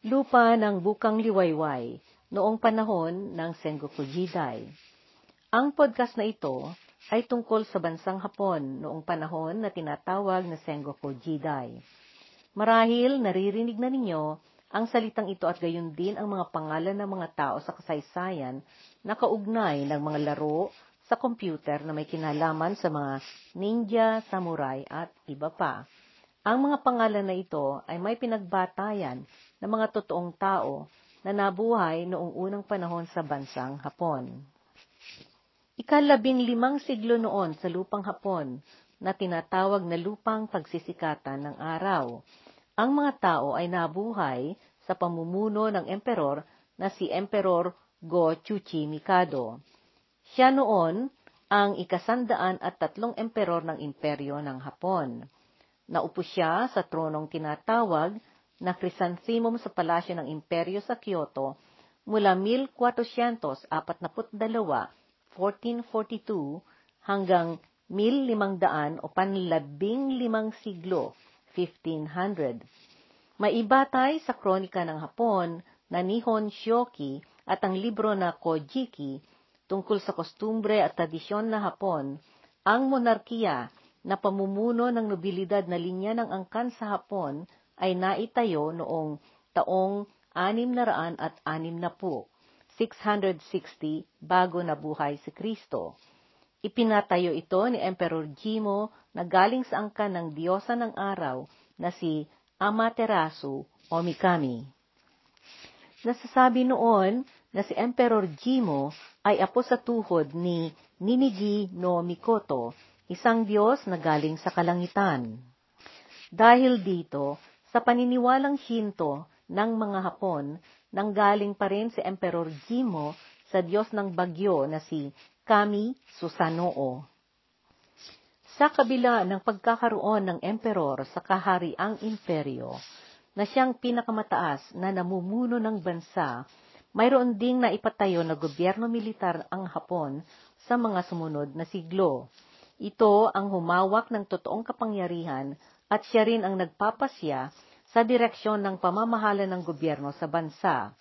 lupa ng Bukang Liwayway noong panahon ng Sengoku Jidai. Ang podcast na ito ay tungkol sa bansang Hapon noong panahon na tinatawag na Sengoku Jidai. Marahil naririnig na ninyo ang salitang ito at gayon din ang mga pangalan ng mga tao sa kasaysayan na kaugnay ng mga laro sa computer na may kinalaman sa mga ninja, samurai at iba pa. Ang mga pangalan na ito ay may pinagbatayan ng mga totoong tao na nabuhay noong unang panahon sa bansang Hapon. Ikalabing limang siglo noon sa lupang Hapon na tinatawag na lupang pagsisikatan ng araw. Ang mga tao ay nabuhay sa pamumuno ng emperor na si Emperor Go Chuchi Mikado. Siya noon ang ikasandaan at tatlong emperor ng imperyo ng Hapon. Naupo siya sa tronong tinatawag na Chrysanthemum sa palasyo ng imperyo sa Kyoto mula 1442, 1442 hanggang 1500 o panlabing limang siglo, 1500. Maibatay sa kronika ng Hapon na Nihon Shoki at ang libro na Kojiki tungkol sa kostumbre at tradisyon na Hapon, ang monarkiya na pamumuno ng nobilidad na linya ng angkan sa Hapon ay naitayo noong taong 600 at 60, 660 bago nabuhay si Kristo. Ipinatayo ito ni Emperor Jimo na galing sa angkan ng diyosa ng araw na si Amaterasu o Mikami. Nasasabi noon na si Emperor Jimo ay apo sa tuhod ni Ninigi no Mikoto, isang Diyos na galing sa kalangitan. Dahil dito, sa paniniwalang Shinto ng mga Hapon, nanggaling pa rin si Emperor Jimo sa Diyos ng bagyo na si Kami Susanoo. Sa kabila ng pagkakaroon ng emperor sa kahariang imperyo, na siyang pinakamataas na namumuno ng bansa, mayroon ding naipatayo na gobyerno militar ang Hapon sa mga sumunod na siglo. Ito ang humawak ng totoong kapangyarihan at siya rin ang nagpapasya sa direksyon ng pamamahala ng gobyerno sa bansa.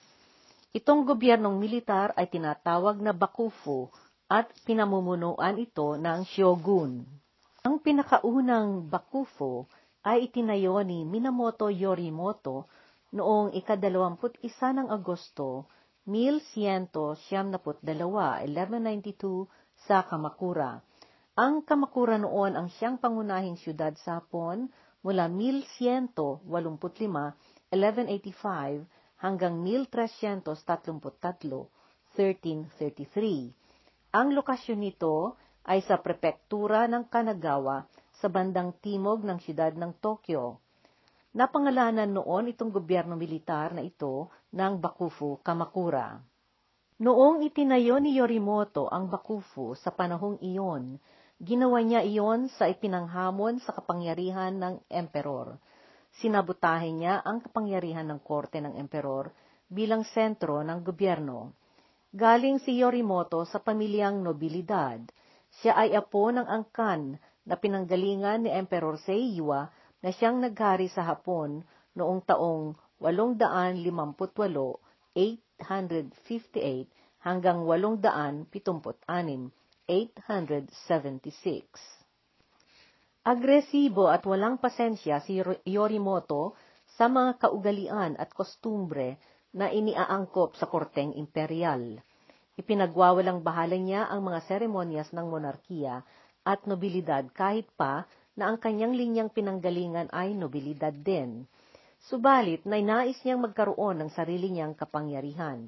Itong gobyernong militar ay tinatawag na Bakufu at pinamumunuan ito ng Shogun. Ang pinakaunang Bakufu ay itinayo ni Minamoto Yorimoto noong ikadalawamput isa ng Agosto 1192, 1192 sa Kamakura. Ang Kamakura noon ang siyang pangunahing syudad sa Hapon mula 1185, 1185 hanggang 1333, 1333. Ang lokasyon nito ay sa prepektura ng Kanagawa sa bandang timog ng siyudad ng Tokyo. Napangalanan noon itong gobyerno militar na ito ng Bakufu Kamakura. Noong itinayo ni Yorimoto ang Bakufu sa panahong iyon, Ginawa niya iyon sa ipinanghamon sa kapangyarihan ng emperor. Sinabutahin niya ang kapangyarihan ng korte ng emperor bilang sentro ng gobyerno. Galing si Yorimoto sa pamilyang nobilidad. Siya ay apo ng angkan na pinanggalingan ni Emperor Seiwa na siyang naghari sa Hapon noong taong 858, 858 hanggang 876 876. Agresibo at walang pasensya si Yorimoto sa mga kaugalian at kostumbre na iniaangkop sa korteng imperial. Ipinagwawalang bahala niya ang mga seremonyas ng monarkiya at nobilidad kahit pa na ang kanyang linyang pinanggalingan ay nobilidad din. Subalit, nainais niyang magkaroon ng sarili niyang kapangyarihan.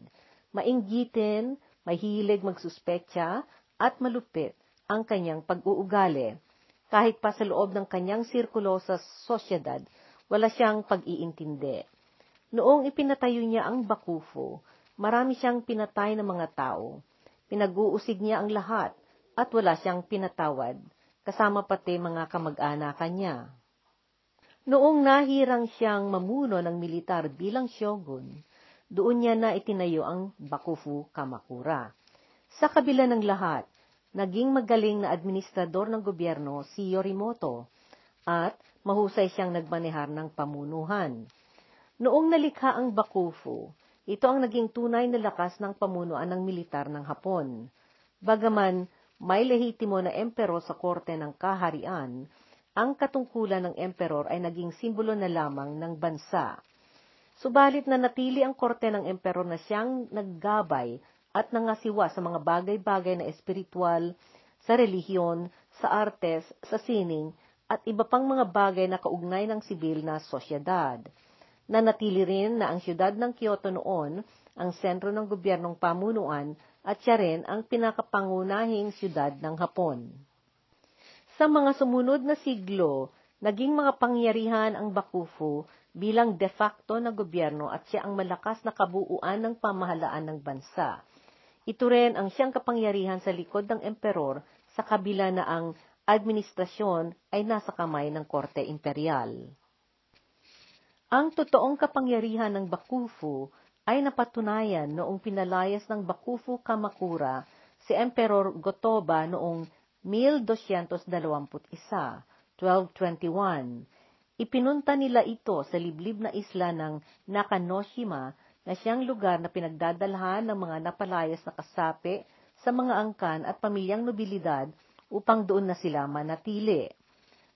Mainggitin, mahilig magsuspetsa, at malupit ang kanyang pag-uugali. Kahit pa sa loob ng kanyang sirkulo sa sosyedad, wala siyang pag-iintindi. Noong ipinatayo niya ang Bakufu, marami siyang pinatay ng mga tao. Pinag-uusig niya ang lahat at wala siyang pinatawad, kasama pati mga kamag-anakan niya. Noong nahirang siyang mamuno ng militar bilang shogun, doon niya na itinayo ang Bakufu Kamakura. Sa kabila ng lahat, naging magaling na administrador ng gobyerno si Yorimoto at mahusay siyang nagmanehar ng pamunuhan. Noong nalikha ang Bakufu, ito ang naging tunay na lakas ng pamunuan ng militar ng Hapon. Bagaman may lehitimo na emperor sa korte ng kaharian, ang katungkulan ng emperor ay naging simbolo na lamang ng bansa. Subalit na natili ang korte ng emperor na siyang naggabay at nangasiwa sa mga bagay-bagay na espiritual, sa relihiyon, sa artes, sa sining, at iba pang mga bagay na kaugnay ng sibil na sosyedad. Nanatili rin na ang siyudad ng Kyoto noon ang sentro ng gobyernong pamunuan at siya rin ang pinakapangunahing siyudad ng Hapon. Sa mga sumunod na siglo, naging mga pangyarihan ang Bakufu bilang de facto na gobyerno at siya ang malakas na kabuuan ng pamahalaan ng bansa. Ito rin ang siyang kapangyarihan sa likod ng emperor sa kabila na ang administrasyon ay nasa kamay ng korte imperial. Ang totoong kapangyarihan ng Bakufu ay napatunayan noong pinalayas ng Bakufu Kamakura si Emperor Gotoba noong 1221, 1221. Ipinunta nila ito sa liblib na isla ng Nakanoshima na siyang lugar na pinagdadalhan ng mga napalayas na kasapi sa mga angkan at pamilyang nobilidad upang doon na sila manatili.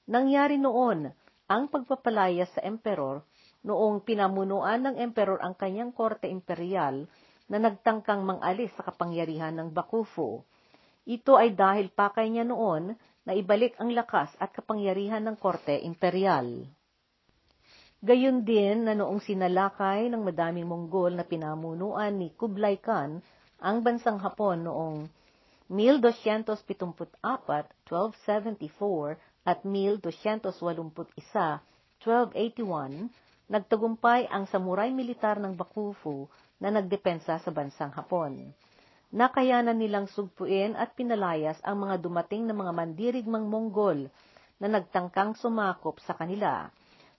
Nangyari noon ang pagpapalayas sa emperor noong pinamunuan ng emperor ang kanyang korte imperial na nagtangkang mangalis sa kapangyarihan ng Bakufu. Ito ay dahil pakay niya noon na ibalik ang lakas at kapangyarihan ng korte imperial. Gayon din na noong sinalakay ng madaming Mongol na pinamunuan ni Kublai Khan ang bansang Hapon noong 1274, 1274 at 1281, 1281, nagtagumpay ang samurai militar ng Bakufu na nagdepensa sa bansang Hapon. Nakayanan nilang sugpuin at pinalayas ang mga dumating na mga mandirigmang Mongol na nagtangkang sumakop sa kanila.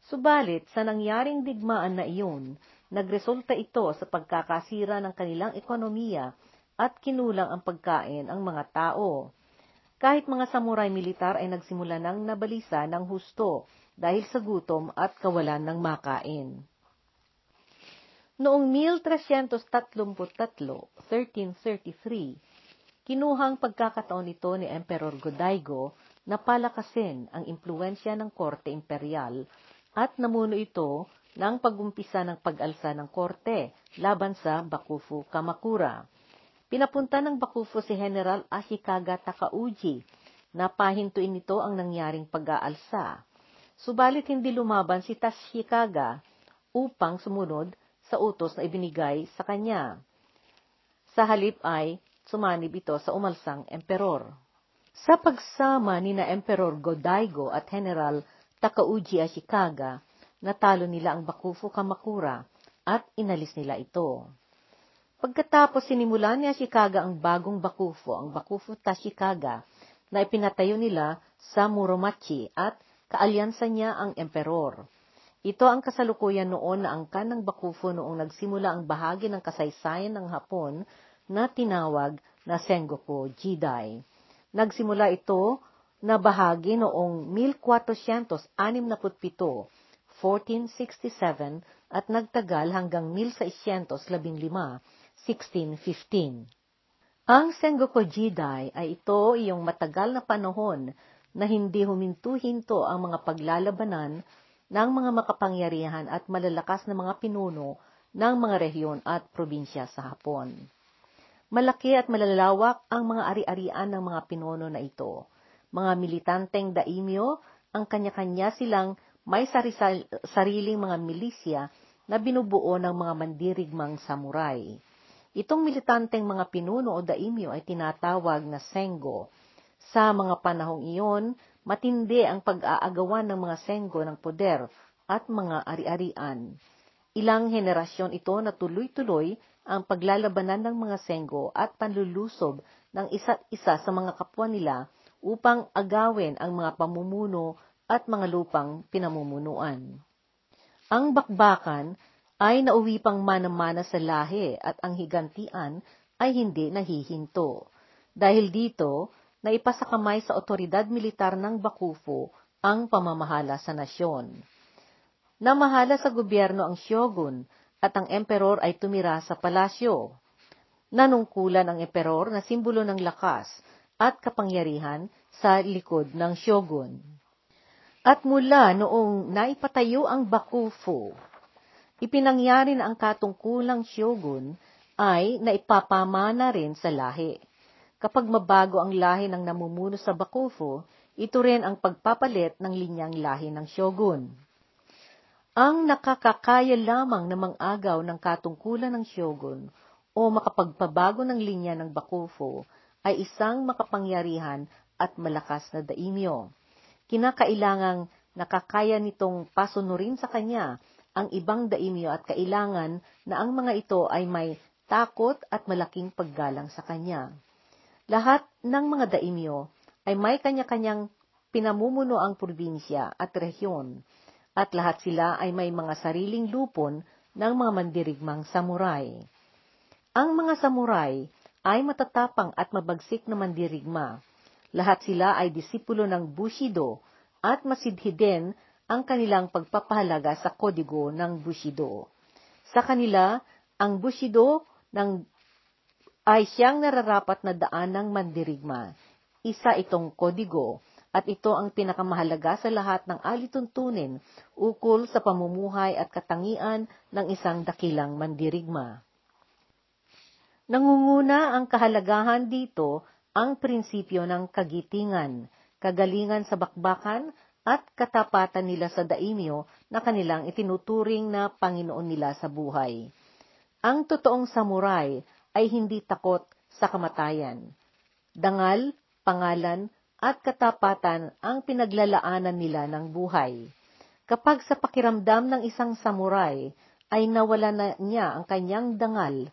Subalit, sa nangyaring digmaan na iyon, nagresulta ito sa pagkakasira ng kanilang ekonomiya at kinulang ang pagkain ang mga tao. Kahit mga samurai militar ay nagsimula ng nabalisa ng husto dahil sa gutom at kawalan ng makain. Noong 1333, 1333, kinuhang pagkakataon nito ni Emperor Godaigo na palakasin ang impluensya ng korte imperial at namuno ito ng pagumpisa ng pag-alsa ng korte laban sa Bakufu Kamakura. Pinapunta ng Bakufu si General Ashikaga Takauji na pahintuin nito ang nangyaring pag-aalsa. Subalit hindi lumaban si Tashikaga upang sumunod sa utos na ibinigay sa kanya. Sa halip ay sumanib ito sa umalsang emperor. Sa pagsama ni na Emperor Godaigo at General Takauji Ashikaga, natalo nila ang Bakufu Kamakura at inalis nila ito. Pagkatapos sinimulan ni Ashikaga ang bagong Bakufu, ang Bakufu Tashikaga, na ipinatayo nila sa Muromachi at kaalyansa niya ang emperor. Ito ang kasalukuyan noon na angkan ng Bakufu noong nagsimula ang bahagi ng kasaysayan ng Hapon na tinawag na Sengoku Jidai. Nagsimula ito na bahagi noong 1467, 1467 at nagtagal hanggang 1615, 1615. Ang Sengoku Jidai ay ito iyong matagal na panahon na hindi huminto-hinto ang mga paglalabanan ng mga makapangyarihan at malalakas na mga pinuno ng mga rehiyon at probinsya sa Hapon. Malaki at malalawak ang mga ari-arian ng mga pinuno na ito. Mga militanteng daimyo, ang kanya-kanya silang may sarisal, sariling mga milisya na binubuo ng mga mandirigmang samurai. Itong militanteng mga pinuno o daimyo ay tinatawag na Sengo sa mga panahong iyon, matindi ang pag-aagawan ng mga senggo ng poder at mga ari-arian. Ilang henerasyon ito na tuloy-tuloy ang paglalabanan ng mga senggo at panlulusob ng isa't isa sa mga kapwa nila upang agawin ang mga pamumuno at mga lupang pinamumunuan. Ang bakbakan ay nauwi pang manamana sa lahi at ang higantian ay hindi nahihinto. Dahil dito, na ipasakamay sa otoridad militar ng Bakufu ang pamamahala sa nasyon. Namahala sa gobyerno ang shogun at ang emperor ay tumira sa palasyo. Nanungkulan ang emperor na simbolo ng lakas at kapangyarihan sa likod ng shogun. At mula noong naipatayo ang Bakufu, ipinangyari na ang katungkulang shogun ay naipapamana rin sa lahi. Kapag mabago ang lahi ng namumuno sa Bakufu, ito rin ang pagpapalit ng linyang lahi ng shogun. Ang nakakakaya lamang na mang-agaw ng katungkulan ng shogun o makapagpabago ng linya ng Bakufu ay isang makapangyarihan at malakas na daimyo. Kinakailangang nakakaya nitong pasunurin sa kanya ang ibang daimyo at kailangan na ang mga ito ay may takot at malaking paggalang sa kanya. Lahat ng mga daimyo ay may kanya-kanyang pinamumuno ang probinsya at rehiyon at lahat sila ay may mga sariling lupon ng mga mandirigmang samurai. Ang mga samurai ay matatapang at mabagsik na mandirigma. Lahat sila ay disipulo ng Bushido at masidhi din ang kanilang pagpapahalaga sa kodigo ng Bushido. Sa kanila, ang Bushido ng ay siyang nararapat na daan ng mandirigma. Isa itong kodigo at ito ang pinakamahalaga sa lahat ng alituntunin ukol sa pamumuhay at katangian ng isang dakilang mandirigma. Nangunguna ang kahalagahan dito ang prinsipyo ng kagitingan, kagalingan sa bakbakan at katapatan nila sa daimyo na kanilang itinuturing na Panginoon nila sa buhay. Ang totoong samurai ay hindi takot sa kamatayan. Dangal, pangalan, at katapatan ang pinaglalaanan nila ng buhay. Kapag sa pakiramdam ng isang samurai ay nawala na niya ang kanyang dangal,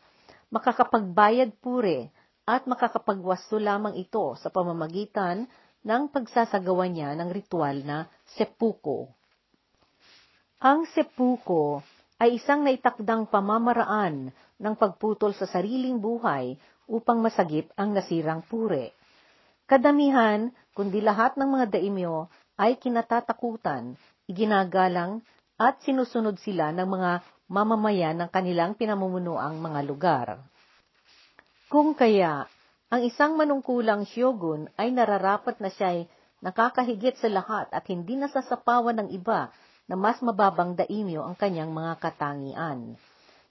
makakapagbayad pure at makakapagwasto lamang ito sa pamamagitan ng pagsasagawa niya ng ritual na seppuko. Ang seppuko ay isang naitakdang pamamaraan ng pagputol sa sariling buhay upang masagip ang nasirang pure. Kadamihan, kundi lahat ng mga daimyo ay kinatatakutan, iginagalang at sinusunod sila ng mga mamamayan ng kanilang pinamumunuang mga lugar. Kung kaya, ang isang manungkulang shogun ay nararapat na siya'y nakakahigit sa lahat at hindi nasasapawan ng iba na mas mababang daimyo ang kanyang mga katangian.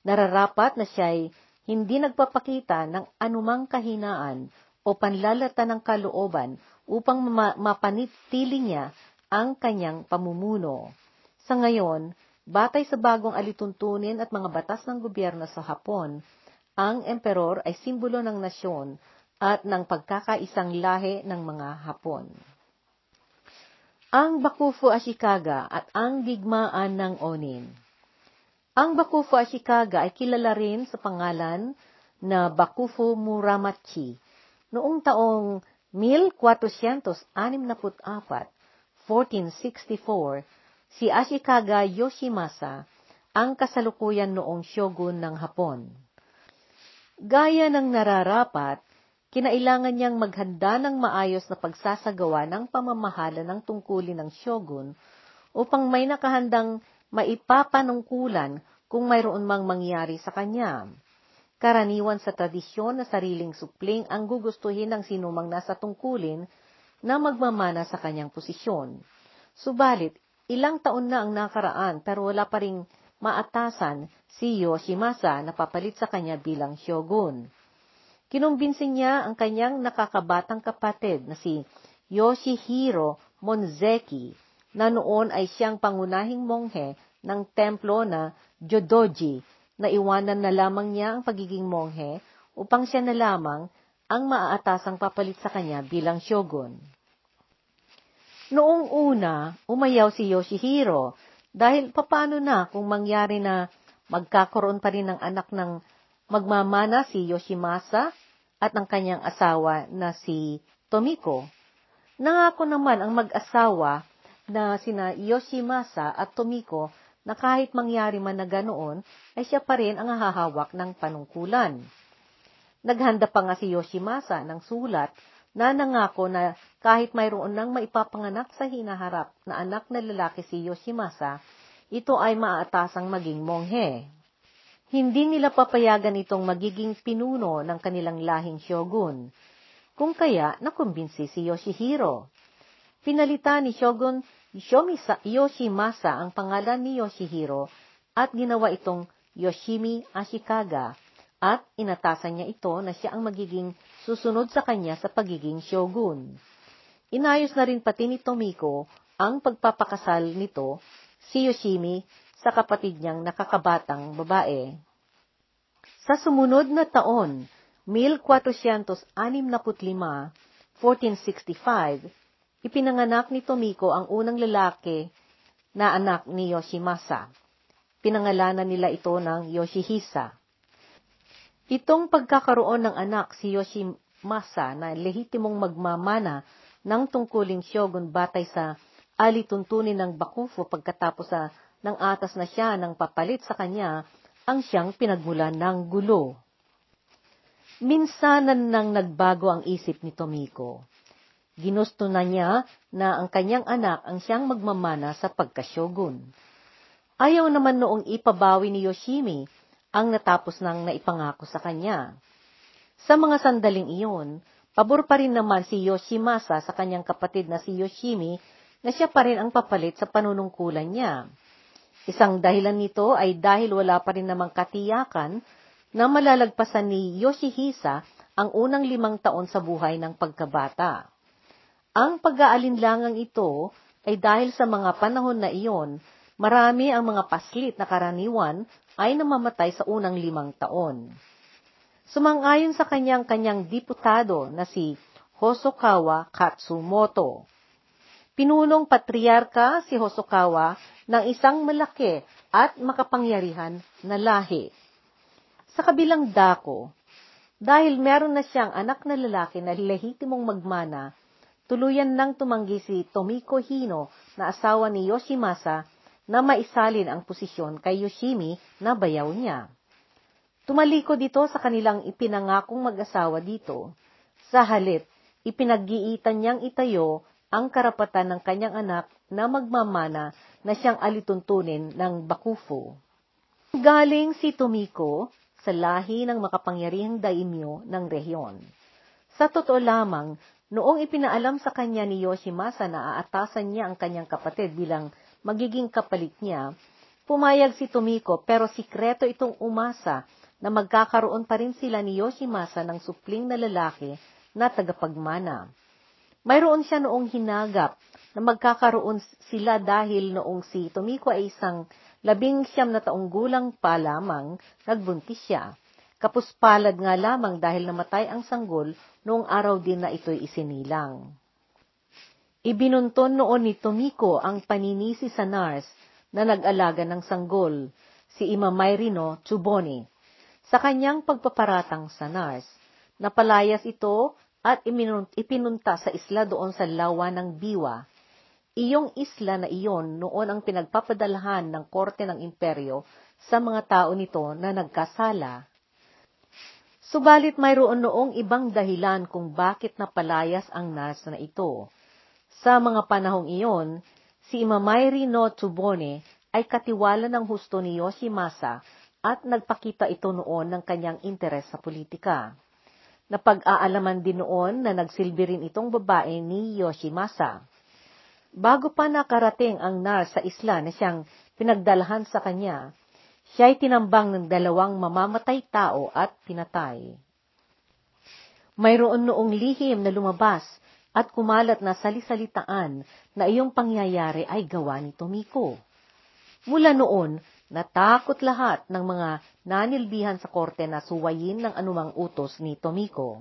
Nararapat na siya'y hindi nagpapakita ng anumang kahinaan o panlalata ng kalooban upang ma- mapanitili niya ang kanyang pamumuno. Sa ngayon, batay sa bagong alituntunin at mga batas ng gobyerno sa Hapon, ang emperor ay simbolo ng nasyon at ng pagkakaisang lahi ng mga Hapon. Ang Bakufu Ashikaga at ang digmaan ng Onin Ang Bakufu Ashikaga ay kilala rin sa pangalan na Bakufu Muramachi Noong taong 1464, 1464, si Ashikaga Yoshimasa ang kasalukuyan noong shogun ng Hapon. Gaya ng nararapat, kinailangan niyang maghanda ng maayos na pagsasagawa ng pamamahala ng tungkulin ng shogun upang may nakahandang maipapanungkulan kung mayroon mang mangyari sa kanya. Karaniwan sa tradisyon na sariling supling ang gugustuhin ng sinumang nasa tungkulin na magmamana sa kanyang posisyon. Subalit, ilang taon na ang nakaraan pero wala pa ring maatasan si Yoshimasa na papalit sa kanya bilang shogun. Kinumbinsin niya ang kanyang nakakabatang kapatid na si Yoshihiro Monzeki na noon ay siyang pangunahing monghe ng templo na Jodoji na iwanan na lamang niya ang pagiging monghe upang siya na lamang ang maaatasang papalit sa kanya bilang shogun. Noong una, umayaw si Yoshihiro dahil papano na kung mangyari na magkakaroon pa rin ng anak ng magmamana si Yoshimasa at ang kanyang asawa na si Tomiko. Nangako naman ang mag-asawa na sina Yoshimasa at Tomiko na kahit mangyari man na ganoon, ay siya pa rin ang hahawak ng panungkulan. Naghanda pa nga si Yoshimasa ng sulat na nangako na kahit mayroon nang maipapanganak sa hinaharap na anak na lalaki si Yoshimasa, ito ay maaatasang maging monghe. Hindi nila papayagan itong magiging pinuno ng kanilang lahing shogun, kung kaya nakumbinsi si Yoshihiro. Pinalitan ni Shogun Yoshimasa, Yoshimasa ang pangalan ni Yoshihiro at ginawa itong Yoshimi Ashikaga at inatasan niya ito na siya ang magiging susunod sa kanya sa pagiging shogun. Inayos na rin pati ni Tomiko ang pagpapakasal nito si Yoshimi sa kapatid niyang nakakabatang babae. Sa sumunod na taon, 1465, 1465, ipinanganak ni Tomiko ang unang lalaki na anak ni Yoshimasa. Pinangalanan nila ito ng Yoshihisa. Itong pagkakaroon ng anak si Yoshimasa na lehitimong magmamana ng tungkuling shogun batay sa alituntunin ng Bakufu pagkatapos sa ng atas na siya ng papalit sa kanya ang siyang pinagmulan ng gulo. Minsanan nang nagbago ang isip ni Tomiko. Ginusto na niya na ang kanyang anak ang siyang magmamana sa pagkasyogun. Ayaw naman noong ipabawi ni Yoshimi ang natapos nang naipangako sa kanya. Sa mga sandaling iyon, pabor pa rin naman si Yoshimasa sa kanyang kapatid na si Yoshimi na siya pa rin ang papalit sa panunungkulan niya. Isang dahilan nito ay dahil wala pa rin namang katiyakan na malalagpasan ni Yoshihisa ang unang limang taon sa buhay ng pagkabata. Ang pag-aalinlangang ito ay dahil sa mga panahon na iyon, marami ang mga paslit na karaniwan ay namamatay sa unang limang taon. Sumang-ayon sa kanyang-kanyang diputado na si Hosokawa Katsumoto. Pinunong patriarka si Hosokawa ng isang malaki at makapangyarihan na lahi. Sa kabilang dako, dahil meron na siyang anak na lalaki na lehitimong magmana, tuluyan nang tumanggi si Tomiko Hino na asawa ni Yoshimasa na maisalin ang posisyon kay Yoshimi na bayaw niya. Tumaliko dito sa kanilang ipinangakong mag-asawa dito. Sa halip, ipinag-iitan niyang itayo ang karapatan ng kanyang anak na magmamana na siyang alituntunin ng Bakufu. Galing si Tomiko sa lahi ng makapangyarihang daimyo ng rehiyon. Sa totoo lamang, noong ipinaalam sa kanya ni Yoshimasa na aatasan niya ang kanyang kapatid bilang magiging kapalit niya, pumayag si Tomiko pero sikreto itong umasa na magkakaroon pa rin sila ni Yoshimasa ng supling na lalaki na tagapagmana. Mayroon siya noong hinagap na magkakaroon sila dahil noong si Tomiko ay isang labing siyam na taong gulang pa lamang, nagbuntis siya. Kapuspalad nga lamang dahil namatay ang sanggol noong araw din na ito'y isinilang. Ibinunton noon ni Tomiko ang paninisi sa nurse na nag-alaga ng sanggol, si Imamayrino Chubone. Sa kanyang pagpaparatang sa nurse, napalayas ito at ipinunta sa isla doon sa lawa ng Biwa. Iyong isla na iyon noon ang pinagpapadalhan ng korte ng imperyo sa mga tao nito na nagkasala. Subalit mayroon noong ibang dahilan kung bakit napalayas ang nurse na ito. Sa mga panahong iyon, si Imamairi no Tsubone ay katiwala ng husto ni Yoshimasa at nagpakita ito noon ng kanyang interes sa politika. Napag-aalaman din noon na nagsilbi rin itong babae ni Yoshimasa. Bago pa nakarating ang nar sa isla na siyang pinagdalahan sa kanya, siya ay tinambang ng dalawang mamamatay tao at pinatay. Mayroon noong lihim na lumabas at kumalat na salisalitaan na iyong pangyayari ay gawa ni Tomiko. Mula noon, natakot lahat ng mga nanilbihan sa korte na suwayin ng anumang utos ni Tomiko.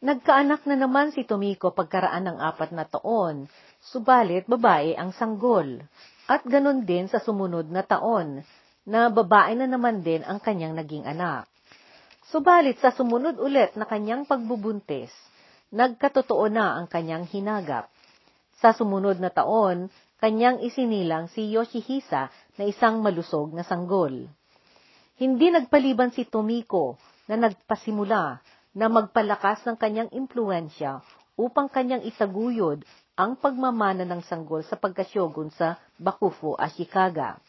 Nagkaanak na naman si Tomiko pagkaraan ng apat na taon, subalit babae ang sanggol, at ganon din sa sumunod na taon, na babae na naman din ang kanyang naging anak. Subalit sa sumunod ulit na kanyang pagbubuntis, nagkatotoo na ang kanyang hinagap. Sa sumunod na taon, kanyang isinilang si Yoshihisa na isang malusog na sanggol. Hindi nagpaliban si Tomiko na nagpasimula na magpalakas ng kanyang impluensya upang kanyang itaguyod ang pagmamana ng sanggol sa pagkasyogun sa Bakufu, Ashikaga.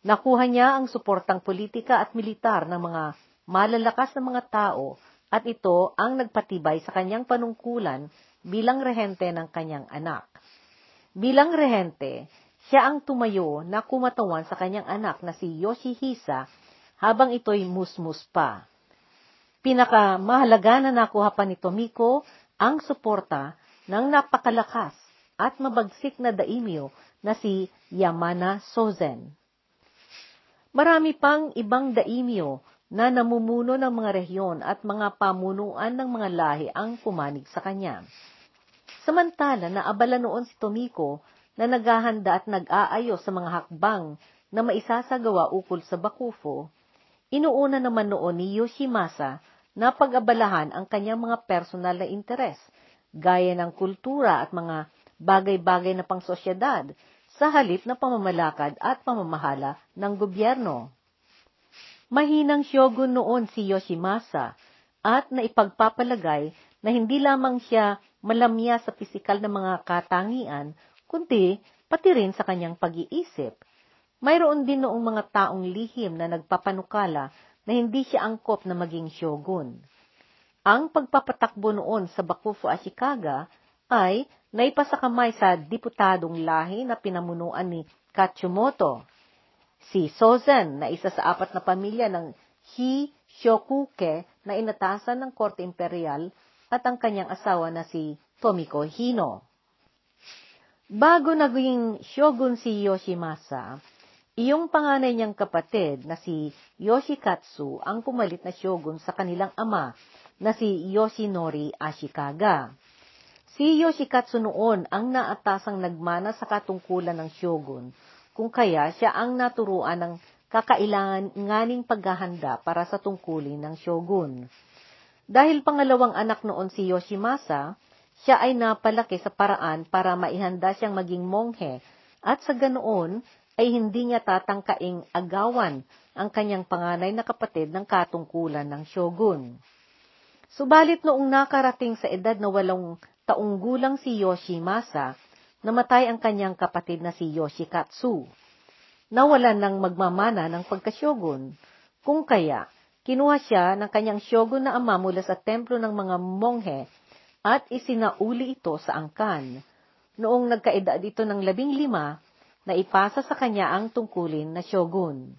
Nakuha niya ang suportang politika at militar ng mga malalakas na mga tao at ito ang nagpatibay sa kanyang panungkulan bilang rehente ng kanyang anak. Bilang rehente, siya ang tumayo na kumatawan sa kanyang anak na si Yoshihisa habang ito'y musmus pa. Pinakamahalaga na nakuha pa ni Tomiko ang suporta ng napakalakas at mabagsik na daimyo na si Yamana Sozen. Marami pang ibang daimyo na namumuno ng mga rehiyon at mga pamunuan ng mga lahi ang pumanig sa kanya. Samantala na abala noon si Tomiko na naghahanda at nag-aayos sa mga hakbang na maisasagawa ukol sa Bakufo, inuuna naman noon ni Yoshimasa na pag-abalahan ang kanyang mga personal na interes gaya ng kultura at mga bagay-bagay na pangsosyedad sa halip na pamamalakad at pamamahala ng gobyerno. Mahinang shogun noon si Yoshimasa at naipagpapalagay na hindi lamang siya malamya sa pisikal na mga katangian, kundi pati rin sa kanyang pag-iisip. Mayroon din noong mga taong lihim na nagpapanukala na hindi siya angkop na maging shogun. Ang pagpapatakbo noon sa Bakufu Ashikaga ay naipasakamay sa diputadong lahi na pinamunuan ni Katsumoto. Si Sozen na isa sa apat na pamilya ng Hi Shokuke na inatasan ng Korte Imperial at ang kanyang asawa na si Tomiko Hino. Bago naging shogun si Yoshimasa, iyong panganay niyang kapatid na si Yoshikatsu ang pumalit na shogun sa kanilang ama na si Yoshinori Ashikaga. Si Yoshikatsu noon ang naatasang nagmana sa katungkulan ng shogun, kung kaya siya ang naturuan ng kakailanganing paghahanda para sa tungkulin ng shogun. Dahil pangalawang anak noon si Yoshimasa, siya ay napalaki sa paraan para maihanda siyang maging monghe at sa ganoon ay hindi niya tatangkaing agawan ang kanyang panganay na kapatid ng katungkulan ng shogun. Subalit noong nakarating sa edad na walong taong gulang si Yoshimasa, namatay ang kanyang kapatid na si Yoshikatsu. Nawalan ng magmamana ng pagkasyogun. Kung kaya, kinuha siya ng kanyang syogun na ama mula sa templo ng mga monghe at isinauli ito sa angkan. Noong nagkaedad ito ng labing lima, na ipasa sa kanya ang tungkulin na syogun.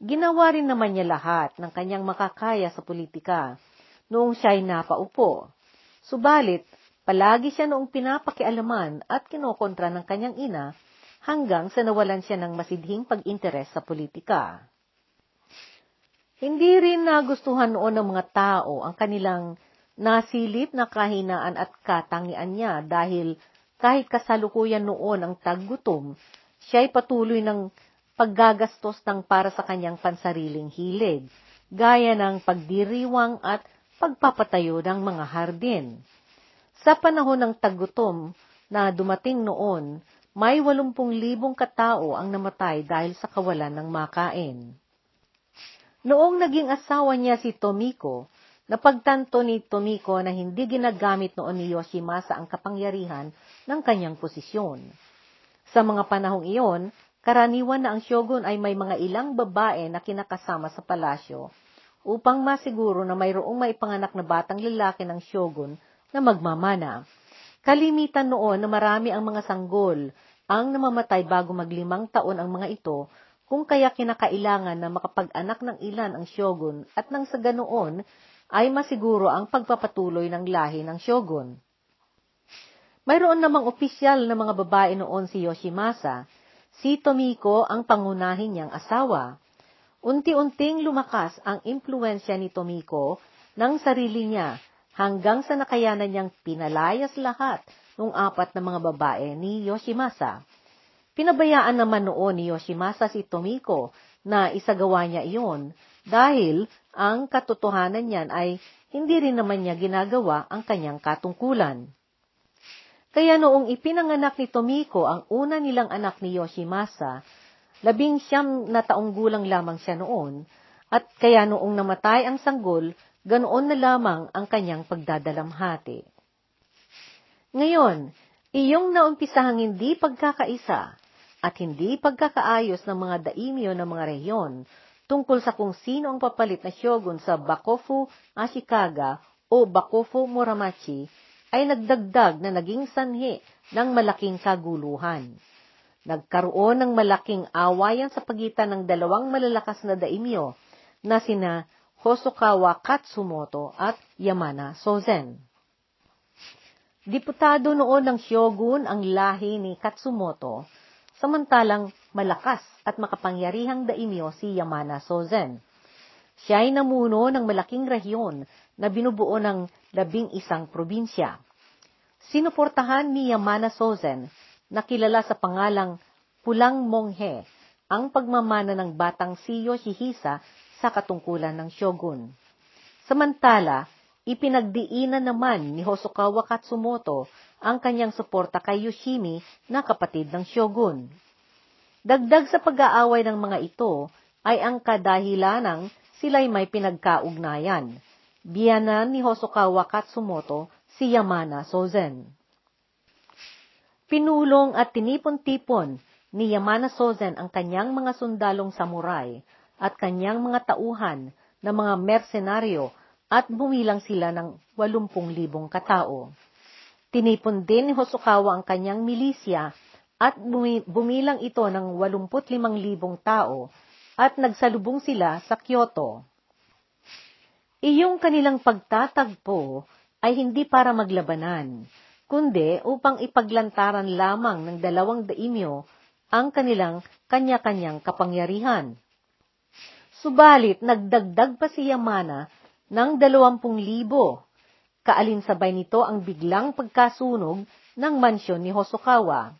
Ginawa rin naman niya lahat ng kanyang makakaya sa politika noong siya'y napaupo. Subalit, palagi siya noong pinapakialaman at kinokontra ng kanyang ina hanggang sa nawalan siya ng masidhing pag-interes sa politika. Hindi rin nagustuhan noon ng mga tao ang kanilang nasilip na kahinaan at katangian niya dahil kahit kasalukuyan noon ang taggutom, siya'y patuloy ng paggagastos ng para sa kanyang pansariling hilig, gaya ng pagdiriwang at pagpapatayo ng mga hardin. Sa panahon ng tagutom na dumating noon, may 80,000 katao ang namatay dahil sa kawalan ng makain. Noong naging asawa niya si Tomiko, napagtanto ni Tomiko na hindi ginagamit noon ni Yoshimasa ang kapangyarihan ng kanyang posisyon. Sa mga panahong iyon, karaniwan na ang shogun ay may mga ilang babae na kinakasama sa palasyo upang masiguro na mayroong maipanganak na batang lalaki ng shogun na magmamana. Kalimitan noon na marami ang mga sanggol ang namamatay bago maglimang taon ang mga ito, kung kaya kinakailangan na makapag-anak ng ilan ang shogun at nang sa ganoon ay masiguro ang pagpapatuloy ng lahi ng shogun. Mayroon namang opisyal na mga babae noon si Yoshimasa, si Tomiko ang pangunahin niyang asawa, Unti-unting lumakas ang impluensya ni Tomiko ng sarili niya hanggang sa nakayanan niyang pinalayas lahat ng apat na mga babae ni Yoshimasa. Pinabayaan naman noon ni Yoshimasa si Tomiko na isagawa niya iyon dahil ang katotohanan niyan ay hindi rin naman niya ginagawa ang kanyang katungkulan. Kaya noong ipinanganak ni Tomiko ang una nilang anak ni Yoshimasa, Labing siyam na taong gulang lamang siya noon, at kaya noong namatay ang sanggol, ganoon na lamang ang kanyang pagdadalamhati. Ngayon, Iyong naumpisahang hindi pagkakaisa at hindi pagkakaayos ng mga daimyo ng mga rehiyon tungkol sa kung sino ang papalit na shogun sa Bakofu Ashikaga o Bakofu Muramachi ay nagdagdag na naging sanhi ng malaking kaguluhan. Nagkaroon ng malaking awayan sa pagitan ng dalawang malalakas na daimyo na sina Hosokawa Katsumoto at Yamana Sozen. Diputado noon ng Shogun ang lahi ni Katsumoto, samantalang malakas at makapangyarihang daimyo si Yamana Sozen. Siya ay namuno ng malaking rehiyon na binubuo ng labing isang probinsya. Sinuportahan ni Yamana Sozen na kilala sa pangalang Pulang Monghe ang pagmamana ng batang si Yoshihisa sa katungkulan ng shogun. Samantala, Ipinagdiinan naman ni Hosokawa Katsumoto ang kanyang suporta kay Yoshimi na kapatid ng shogun. Dagdag sa pag-aaway ng mga ito ay ang kadahilanang sila'y may pinagkaugnayan. Biyanan ni Hosokawa Katsumoto si Yamana Sozen. Pinulong at tinipon-tipon ni Yamana Sozen ang kanyang mga sundalong samurai at kanyang mga tauhan na mga mersenaryo at bumilang sila ng 80,000 katao. Tinipon din ni Hosokawa ang kanyang milisya at bumilang ito ng 85,000 tao at nagsalubong sila sa Kyoto. Iyong kanilang pagtatagpo ay hindi para maglabanan, kundi upang ipaglantaran lamang ng dalawang daimyo ang kanilang kanya-kanyang kapangyarihan. Subalit, nagdagdag pa si Yamana ng dalawampung libo. Kaalinsabay nito ang biglang pagkasunog ng mansyon ni Hosokawa.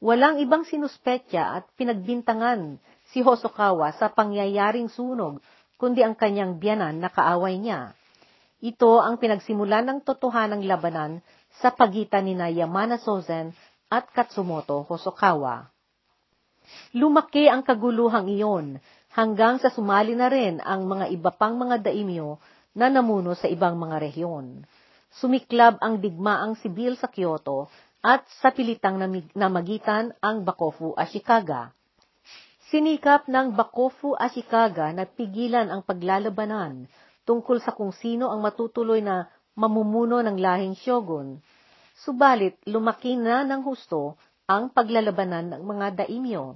Walang ibang sinuspetya at pinagbintangan si Hosokawa sa pangyayaring sunog, kundi ang kanyang biyanan na kaaway niya. Ito ang pinagsimulan ng totohanang labanan sa pagitan ni Yamana Sozen at Katsumoto Hosokawa. Lumaki ang kaguluhang iyon hanggang sa sumali na rin ang mga iba pang mga daimyo na namuno sa ibang mga rehiyon. Sumiklab ang digmaang sibil sa Kyoto at sa pilitang namagitan ang Bakofu Ashikaga. Sinikap ng Bakofu Ashikaga na pigilan ang paglalabanan tungkol sa kung sino ang matutuloy na mamumuno ng lahing shogun. Subalit, lumaki na ng husto ang paglalabanan ng mga daimyo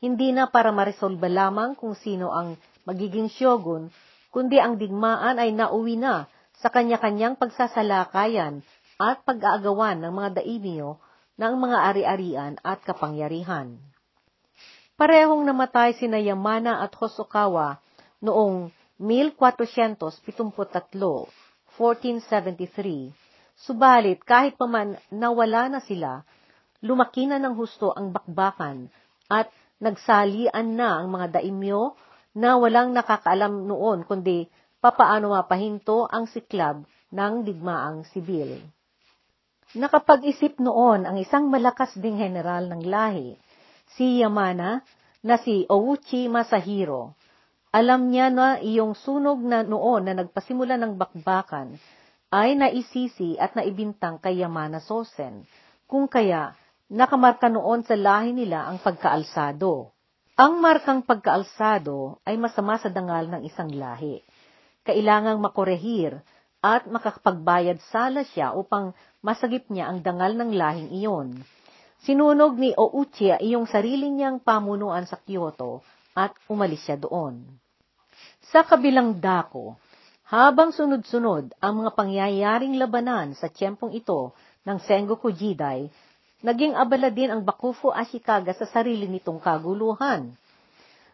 hindi na para maresolba lamang kung sino ang magiging shogun, kundi ang digmaan ay nauwi na sa kanya-kanyang pagsasalakayan at pag-aagawan ng mga daimyo ng mga ari-arian at kapangyarihan. Parehong namatay si Yamana at Hosokawa noong 1473, 1473. Subalit kahit paman nawala na sila, lumaki na ng husto ang bakbakan at nagsalian na ang mga daimyo na walang nakakaalam noon kundi papaano mapahinto ang siklab ng digmaang sibil. Nakapag-isip noon ang isang malakas ding general ng lahi, si Yamana, na si Ouchi Masahiro. Alam niya na iyong sunog na noon na nagpasimula ng bakbakan ay naisisi at naibintang kay Yamana Sosen, kung kaya nakamarka noon sa lahi nila ang pagkaalsado. Ang markang pagkaalsado ay masama sa dangal ng isang lahi. Kailangang makorehir at makakapagbayad sala siya upang masagip niya ang dangal ng lahing iyon. Sinunog ni Ouchi iyong sarili niyang pamunuan sa Kyoto at umalis siya doon. Sa kabilang dako, habang sunod-sunod ang mga pangyayaring labanan sa tiyempong ito ng Sengoku Jidai, naging abala din ang Bakufu Ashikaga sa sarili nitong kaguluhan.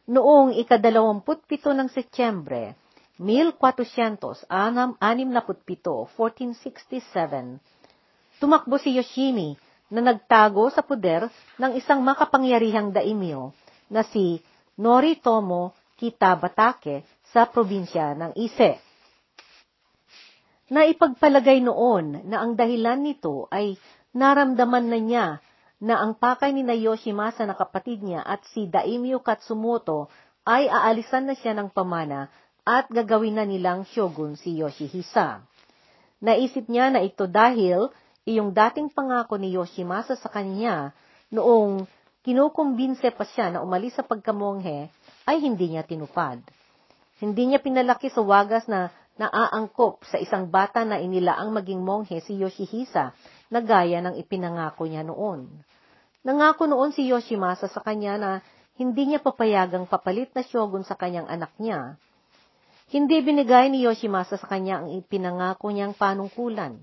Noong ikadalawamput-pito ng Setyembre, 1467, 1467, tumakbo si Yoshimi na nagtago sa puder ng isang makapangyarihang daimyo na si Noritomo Kitabatake sa probinsya ng Ise. Naipagpalagay noon na ang dahilan nito ay naramdaman na niya na ang pakay ni Yoshimasa na kapatid niya at si Daimyo Katsumoto ay aalisan na siya ng pamana at gagawin na nilang shogun si Yoshihisa. Naisip niya na ito dahil iyong dating pangako ni Yoshimasa sa kanya noong kinukumbinse pa siya na umalis sa pagkamonghe ay hindi niya tinupad. Hindi niya pinalaki sa wagas na naaangkop sa isang bata na inilaang maging monghe si Yoshihisa na gaya ng ipinangako niya noon. Nangako noon si Yoshimasa sa kanya na hindi niya papayagang papalit na shogun sa kanyang anak niya. Hindi binigay ni Yoshimasa sa kanya ang ipinangako niyang panungkulan.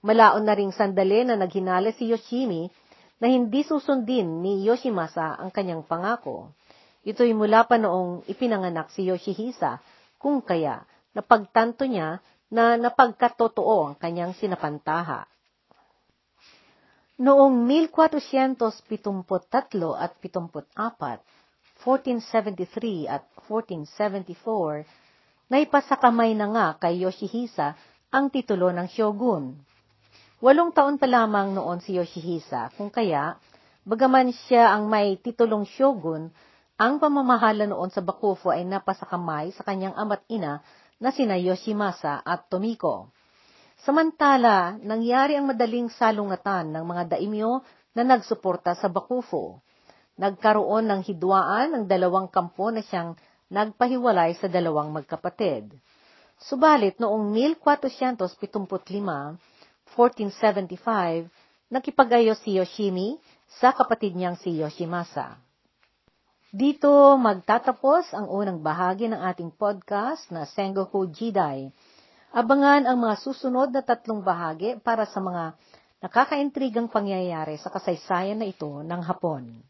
Malaon na ring sandali na naghinala si Yoshimi na hindi susundin ni Yoshimasa ang kanyang pangako. Ito'y mula pa noong ipinanganak si Yoshihisa, kung kaya napagtanto niya na napagkatotoo ang kanyang sinapantaha. Noong 1473 at 74, 1473 at 1474, naipasakamay na nga kay Yoshihisa ang titulo ng shogun. Walong taon pa lamang noon si Yoshihisa, kung kaya, bagaman siya ang may titulong shogun, ang pamamahala noon sa Bakufu ay napasakamay sa kanyang ama't ina na sina Yoshimasa at Tomiko. Samantala, nangyari ang madaling salungatan ng mga daimyo na nagsuporta sa Bakufu. Nagkaroon ng hidwaan ng dalawang kampo na siyang nagpahiwalay sa dalawang magkapatid. Subalit noong 1475, 1475, nakipag-ayos si Yoshimi sa kapatid niyang si Yoshimasa. Dito magtatapos ang unang bahagi ng ating podcast na Sengoku Jidai. Abangan ang mga susunod na tatlong bahagi para sa mga nakakaintrigang pangyayari sa kasaysayan na ito ng Hapon.